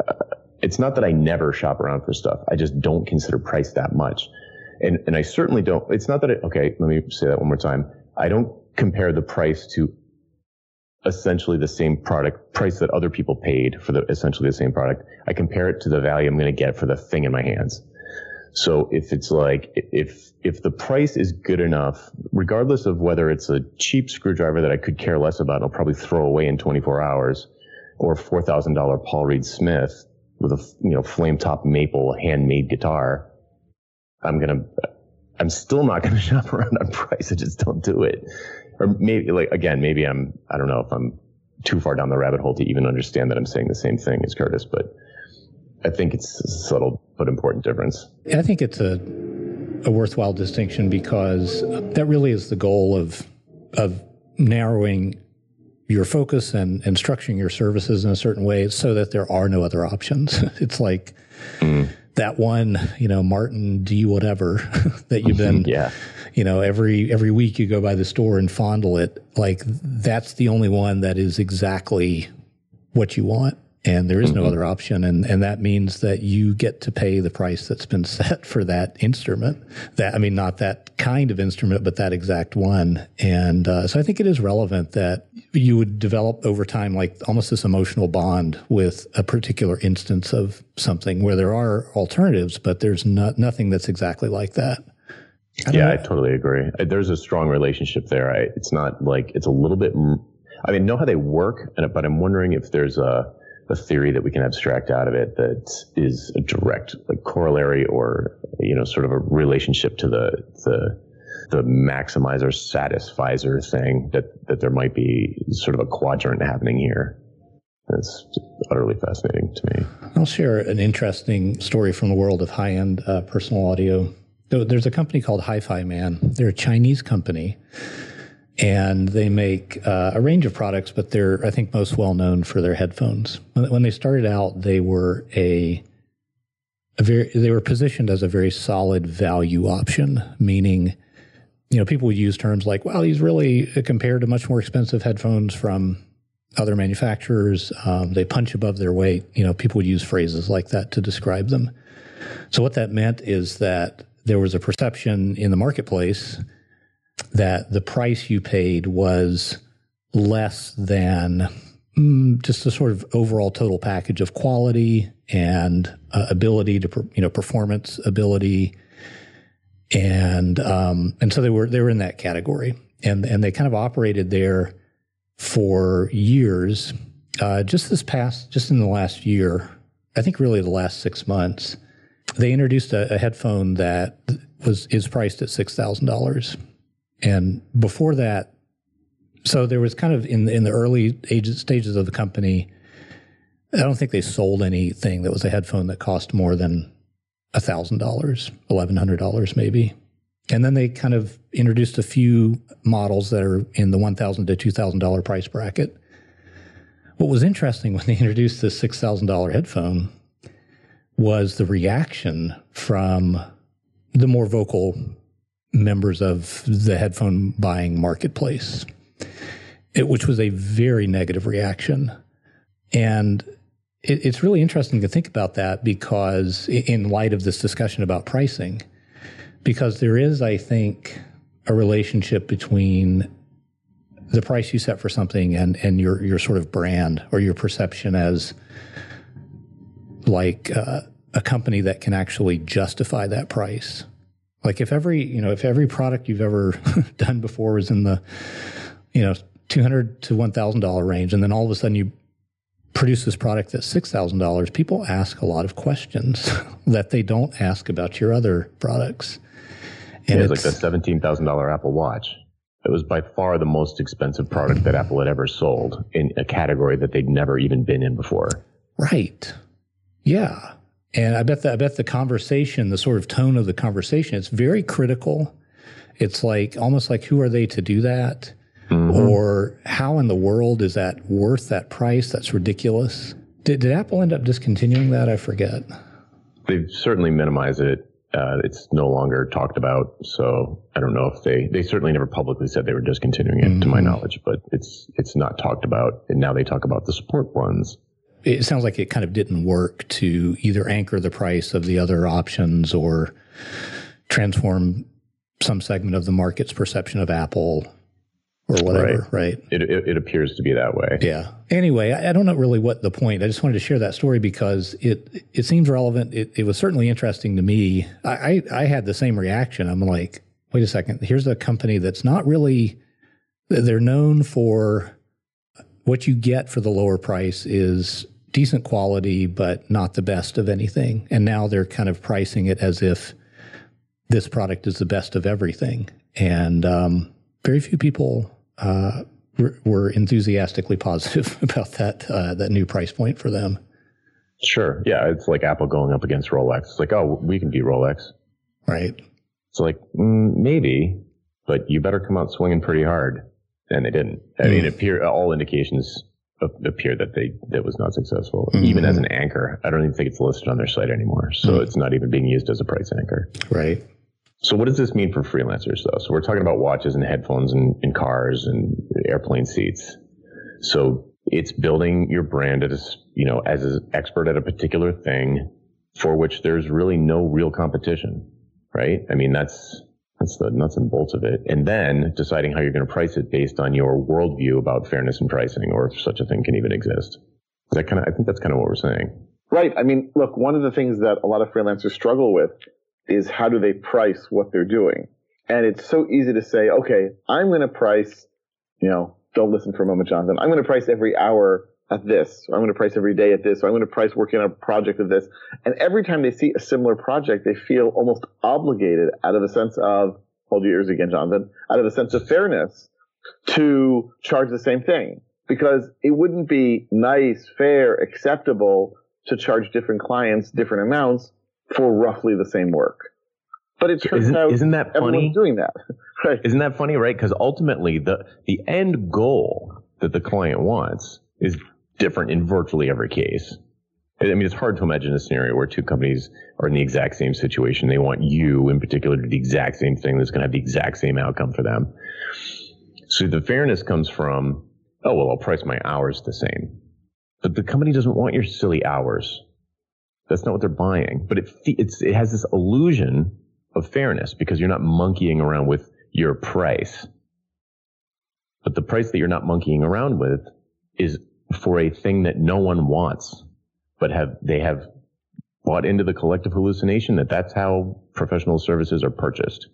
it's not that I never shop around for stuff. I just don't consider price that much. And, and I certainly don't, it's not that I, okay, let me say that one more time. I don't compare the price to essentially the same product price that other people paid for the essentially the same product. I compare it to the value I'm going to get for the thing in my hands. So if it's like, if, if the price is good enough, regardless of whether it's a cheap screwdriver that I could care less about, I'll probably throw away in 24 hours or $4,000 Paul Reed Smith, with a you know flame top maple handmade guitar, I'm gonna I'm still not [LAUGHS] gonna shop around on price. I just don't do it. Or maybe like again, maybe I'm I don't know if I'm too far down the rabbit hole to even understand that I'm saying the same thing as Curtis, but I think it's a subtle but important difference. I think it's a a worthwhile distinction because that really is the goal of of narrowing your focus and, and structuring your services in a certain way so that there are no other options. [LAUGHS] it's like mm. that one, you know, Martin D whatever [LAUGHS] that you've been, yeah. you know, every every week you go by the store and fondle it. Like that's the only one that is exactly what you want and there is no mm-hmm. other option and and that means that you get to pay the price that's been [LAUGHS] set for that instrument that i mean not that kind of instrument but that exact one and uh, so i think it is relevant that you would develop over time like almost this emotional bond with a particular instance of something where there are alternatives but there's not nothing that's exactly like that I yeah, know. I totally agree. There's a strong relationship there. I, it's not like it's a little bit. I mean, know how they work, but I'm wondering if there's a a theory that we can abstract out of it that is a direct like corollary or you know sort of a relationship to the the the maximizer satisficer thing that that there might be sort of a quadrant happening here. That's utterly fascinating to me. I'll share an interesting story from the world of high end uh, personal audio. There's a company called HiFiMan. They're a Chinese company and they make uh, a range of products, but they're I think most well known for their headphones. When they started out, they were a, a very they were positioned as a very solid value option, meaning you know people would use terms like, "Well, these really compared to much more expensive headphones from other manufacturers, um, they punch above their weight." You know, people would use phrases like that to describe them. So what that meant is that there was a perception in the marketplace that the price you paid was less than mm, just the sort of overall total package of quality and uh, ability to you know performance ability. And um, and so they were they were in that category. And and they kind of operated there for years. Uh, just this past just in the last year I think really the last six months they introduced a, a headphone that was is priced at six thousand dollars and before that, so there was kind of in in the early ages, stages of the company. I don't think they sold anything that was a headphone that cost more than thousand dollars, eleven hundred dollars maybe. And then they kind of introduced a few models that are in the one thousand to two thousand dollar price bracket. What was interesting when they [LAUGHS] introduced this six thousand dollar headphone was the reaction from the more vocal members of the headphone buying marketplace, it, which was a very negative reaction. And it, it's really interesting to think about that because, in light of this discussion about pricing, because there is, I think, a relationship between the price you set for something and, and your, your sort of brand or your perception as like uh, a company that can actually justify that price. Like if every, you know, if every product you've ever [LAUGHS] done before was in the, you know, 200 to $1,000 range, and then all of a sudden you produce this product that's $6,000, people ask a lot of questions [LAUGHS] that they don't ask about your other products. And yeah, it's, it's like the $17,000 Apple Watch. It was by far the most expensive product that Apple had ever sold in a category that they'd never even been in before. Right. Yeah. And I bet that I bet the conversation, the sort of tone of the conversation, it's very critical. It's like almost like who are they to do that? Mm-hmm. Or how in the world is that worth that price? That's ridiculous. Did, did Apple end up discontinuing that? I forget. They've certainly minimized it. Uh, it's no longer talked about, so I don't know if they they certainly never publicly said they were discontinuing it, mm-hmm. to my mm-hmm. knowledge. But it's it's not talked about, and now they talk about the support ones. It sounds like it kind of didn't work to either anchor the price of the other options or transform some segment of the market's perception of Apple or whatever, right? right? It, it, it, appears to be that way. Yeah. Anyway, I, I, don't know really what the point. I just wanted to share that story because it it seems relevant. It, it was certainly interesting to me. I, I, I had the same reaction. I'm like, wait a second. Here's a company that's not really. They're known for what you get for the lower price is decent quality, but not the best of anything. And now they're kind of pricing it as if this product is the best of everything. And um, very few people uh, were, were, enthusiastically positive [LAUGHS] about that uh, that new price point for them. Sure. Yeah, it's like Apple going up against Rolex. It's like, oh, we can beat Rolex. Right. It's like mm, maybe, but you better come out swinging pretty hard. And they didn't. I mm. mean, it appear all indications appear that they that was not successful. Mm-hmm. Even as an anchor, I don't even think it's listed on their site anymore. So mm. it's not even being used as a price anchor. Right. So what does this mean for freelancers though? So we're talking about watches and headphones and, and cars and airplane seats. So it's building your brand as, you know, as an expert at a particular thing for which there's really no real competition, right? I mean, that's, that's the nuts and bolts of it. And then deciding how you're going to price it based on your worldview about fairness and pricing or if such a thing can even exist. That kind of, I think that's kind of what we're saying. Right. I mean, look, one of the things that a lot of freelancers struggle with is how do they price what they're doing? And it's so easy to say, okay, I'm going to price, you know, don't listen for a moment, Jonathan. I'm going to price every hour at this, or I'm going to price every day at this, or I'm going to price working on a project at this. And every time they see a similar project, they feel almost obligated out of a sense of, hold your ears again, Jonathan, out of a sense of fairness to charge the same thing. Because it wouldn't be nice, fair, acceptable to charge different clients different amounts for roughly the same work. But it turns isn't, out isn't that funny? doing that. [LAUGHS] right. Isn't that funny, right? Because ultimately the the end goal that the client wants is different in virtually every case. I mean, it's hard to imagine a scenario where two companies are in the exact same situation. They want you, in particular, to do the exact same thing that's going to have the exact same outcome for them. So the fairness comes from, oh, well, I'll price my hours the same. But the company doesn't want your silly hours. That's not what they're buying. But it it has this illusion of fairness because you're not monkeying around with your price. But the price that you're not monkeying around with is for a thing that no one wants, but have they have bought into the collective hallucination that that's how professional services are purchased.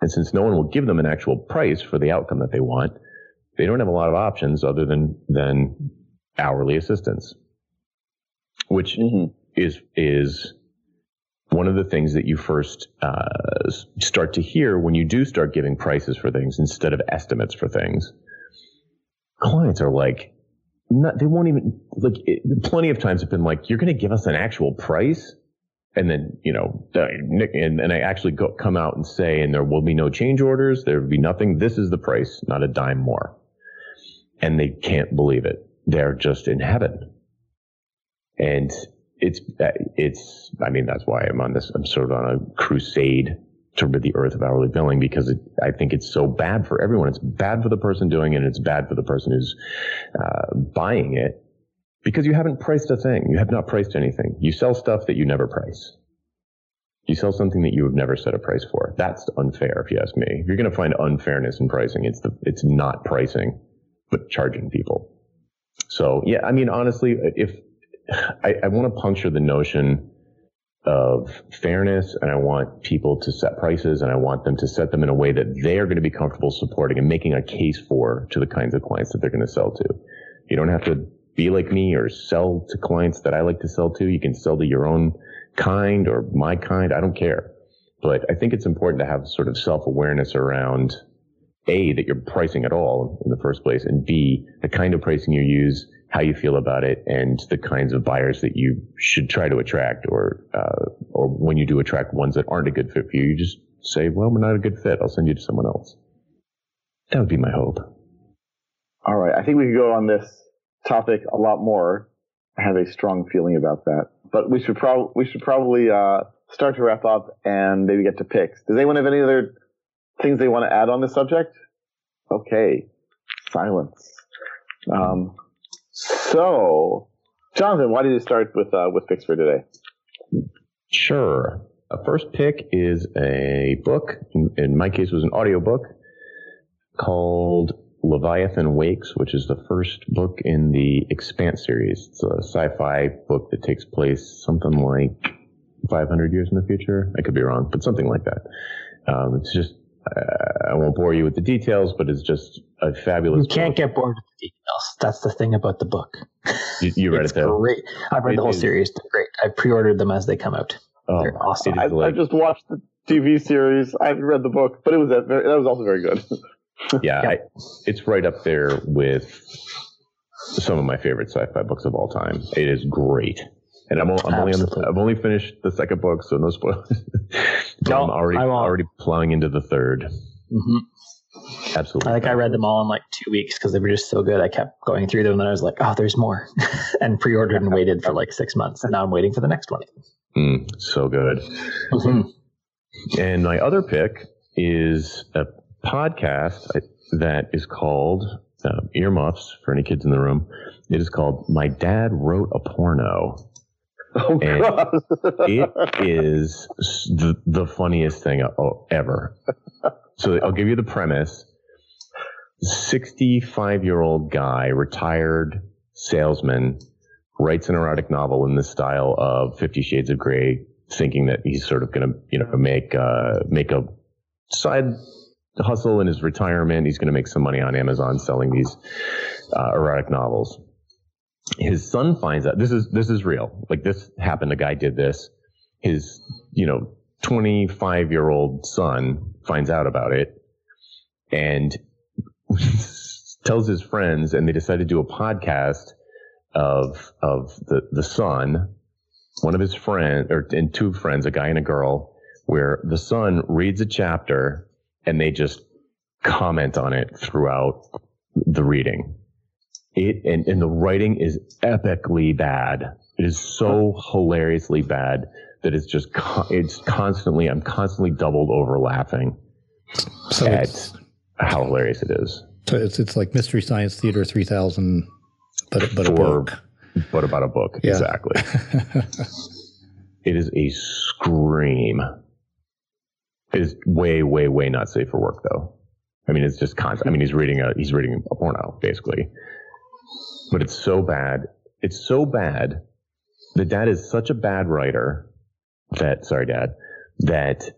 And since no one will give them an actual price for the outcome that they want, they don't have a lot of options other than than hourly assistance, which mm-hmm is is one of the things that you first uh, start to hear when you do start giving prices for things instead of estimates for things. Clients are like, not, they won't even like. It, plenty of times have been like, "You're going to give us an actual price," and then you know, and, and I actually go, come out and say, "And there will be no change orders. There will be nothing. This is the price, not a dime more." And they can't believe it. They're just in heaven. And it's it's I mean that's why I'm on this I'm sort of on a crusade to rid the earth of hourly billing because it, I think it's so bad for everyone. It's bad for the person doing it. And it's bad for the person who's uh, buying it because you haven't priced a thing. You have not priced anything. You sell stuff that you never price. You sell something that you have never set a price for. That's unfair, if you ask me. If you're going to find unfairness in pricing, it's the it's not pricing, but charging people. So yeah, I mean honestly, if I, I want to puncture the notion of fairness and I want people to set prices and I want them to set them in a way that they are going to be comfortable supporting and making a case for to the kinds of clients that they're going to sell to. You don't have to be like me or sell to clients that I like to sell to. You can sell to your own kind or my kind. I don't care. But I think it's important to have sort of self awareness around A, that you're pricing at all in the first place, and B, the kind of pricing you use how you feel about it and the kinds of buyers that you should try to attract or uh, or when you do attract ones that aren't a good fit for you you just say well we're not a good fit. I'll send you to someone else. That would be my hope. All right. I think we could go on this topic a lot more. I have a strong feeling about that. But we should probably we should probably uh, start to wrap up and maybe get to picks. Does anyone have any other things they want to add on this subject? Okay. Silence. Um, so, Jonathan, why did you start with uh, with picks for today? Sure. A first pick is a book. In, in my case, it was an audiobook called Leviathan Wakes, which is the first book in the Expanse series. It's a sci-fi book that takes place something like 500 years in the future. I could be wrong, but something like that. Um, it's just I won't bore you with the details, but it's just a fabulous. You can't book. get bored with the details. That's the thing about the book. You, you read it though. Great. I've read it the whole is, series. They're great. I pre-ordered them as they come out. Oh, They're awesome. I, I, just watched the TV series. I haven't read the book, but it was that. That was also very good. [LAUGHS] yeah, yeah. I, it's right up there with some of my favorite sci-fi books of all time. It is great and I'm, I'm only the, I've only finished the second book, so no spoilers. [LAUGHS] no, I'm already already plowing into the 3rd mm-hmm. Absolutely, I think I read them all in like two weeks because they were just so good. I kept going through them, and then I was like, "Oh, there's more," [LAUGHS] and pre-ordered and waited for like six months, and now I'm waiting for the next one. Mm, so good. Mm-hmm. And my other pick is a podcast that is called uh, Earmuffs for any kids in the room. It is called My Dad Wrote a Porno. Oh, God. it is the, the funniest thing ever. So I'll give you the premise. 65 year old guy, retired salesman, writes an erotic novel in the style of Fifty Shades of Grey, thinking that he's sort of going to, you know, make, uh, make a side hustle in his retirement. He's going to make some money on Amazon selling these uh, erotic novels his son finds out this is this is real. Like this happened. A guy did this. His you know 25 year old son finds out about it and [LAUGHS] tells his friends, and they decide to do a podcast of of the the son, one of his friends or and two friends, a guy and a girl, where the son reads a chapter and they just comment on it throughout the reading it and, and the writing is epically bad. It is so hilariously bad that it's just it's constantly I'm constantly doubled over laughing so at how hilarious it is. So it's it's like Mystery Science Theater 3000, but but a book. But about a book, yeah. exactly. [LAUGHS] it is a scream. It is way, way, way not safe for work, though. I mean, it's just constant. I mean, he's reading a he's reading a porno, basically but it's so bad. It's so bad. that dad is such a bad writer that, sorry, dad, that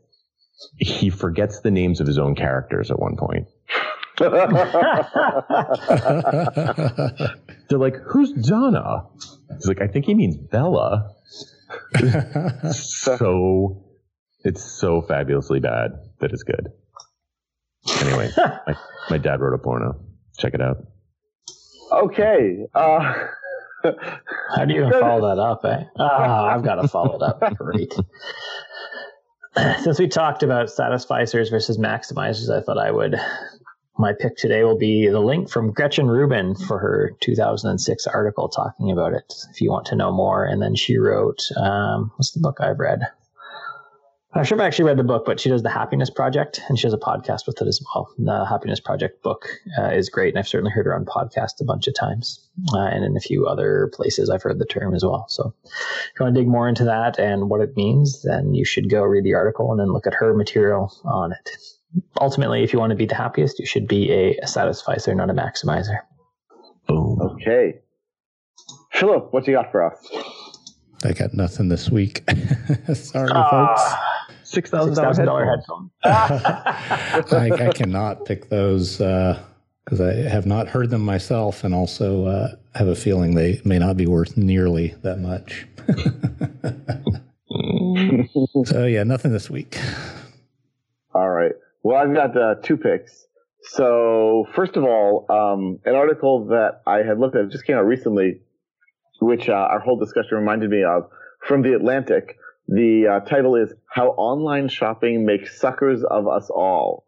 he forgets the names of his own characters at one point. [LAUGHS] They're like, who's Donna? He's like, I think he means Bella. [LAUGHS] so it's so fabulously bad that it's good. Anyway, [LAUGHS] my, my dad wrote a porno. Check it out. Okay. Uh, How do you follow that up, eh? Ah, I've got to follow it up. [LAUGHS] Great. Since we talked about satisficers versus maximizers, I thought I would. My pick today will be the link from Gretchen Rubin for her 2006 article talking about it, if you want to know more. And then she wrote, um, what's the book I've read? I'm sure I've actually read the book, but she does the Happiness Project, and she has a podcast with it as well. The Happiness Project book uh, is great, and I've certainly heard her on podcast a bunch of times, uh, and in a few other places I've heard the term as well. So, if you want to dig more into that and what it means, then you should go read the article and then look at her material on it. Ultimately, if you want to be the happiest, you should be a, a satisficer, not a maximizer. Boom. Okay, Philip, what you got for us? I got nothing this week. [LAUGHS] Sorry, uh, folks. Six thousand dollar headphone. [LAUGHS] I, I, cannot pick those because uh, I have not heard them myself, and also uh, have a feeling they may not be worth nearly that much. [LAUGHS] so yeah, nothing this week. All right. Well, I've got uh, two picks. So first of all, um, an article that I had looked at just came out recently, which uh, our whole discussion reminded me of from the Atlantic. The uh, title is "How Online Shopping Makes Suckers of Us All,"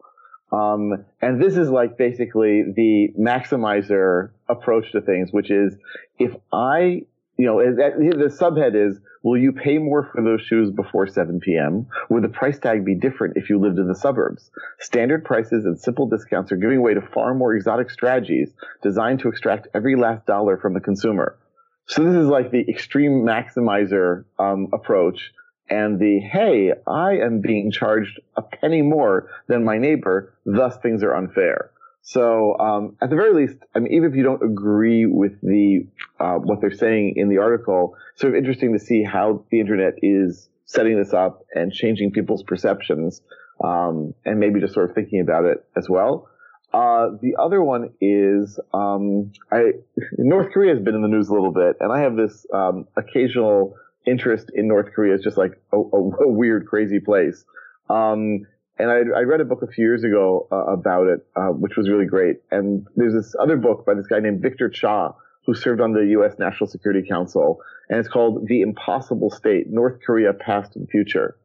um, and this is like basically the maximizer approach to things, which is if I, you know, the subhead is Will you pay more for those shoes before 7 p.m.? Would the price tag be different if you lived in the suburbs? Standard prices and simple discounts are giving way to far more exotic strategies designed to extract every last dollar from the consumer. So this is like the extreme maximizer um, approach and the hey, I am being charged a penny more than my neighbor, thus things are unfair. So um, at the very least, I mean, even if you don't agree with the uh, what they're saying in the article, sort of interesting to see how the internet is setting this up and changing people's perceptions, um, and maybe just sort of thinking about it as well. Uh, the other one is um, I, [LAUGHS] North Korea has been in the news a little bit, and I have this um, occasional interest in North Korea. is just like a, a, a weird, crazy place. Um, and I, I, read a book a few years ago uh, about it, uh, which was really great. And there's this other book by this guy named Victor Cha, who served on the U.S. National Security Council, and it's called "The Impossible State: North Korea, Past and Future."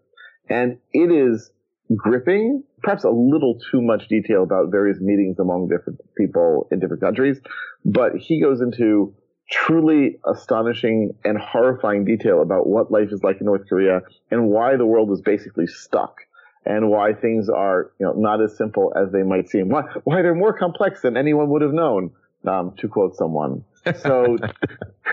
And it is gripping, perhaps a little too much detail about various meetings among different people in different countries, but he goes into truly astonishing and horrifying detail about what life is like in North Korea and why the world is basically stuck and why things are, you know, not as simple as they might seem. Why, why they're more complex than anyone would have known, um, to quote someone. So,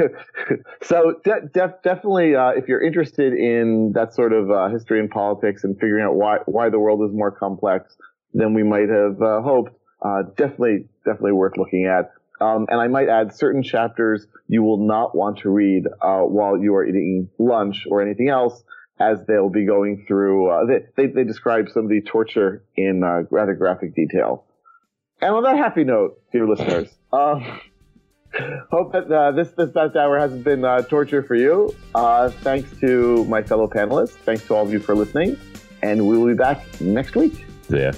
[LAUGHS] so de- de- definitely, uh, if you're interested in that sort of uh, history and politics and figuring out why why the world is more complex than we might have uh, hoped, uh, definitely, definitely worth looking at. Um, and I might add certain chapters you will not want to read uh, while you are eating lunch or anything else as they'll be going through. Uh, they, they, they describe some of the torture in uh, rather graphic detail. And on that happy note, dear listeners, uh, [LAUGHS] hope that uh, this this best hour hasn't been uh, torture for you. Uh, thanks to my fellow panelists. Thanks to all of you for listening, and we will be back next week. Yeah.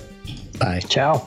Bye. Ciao.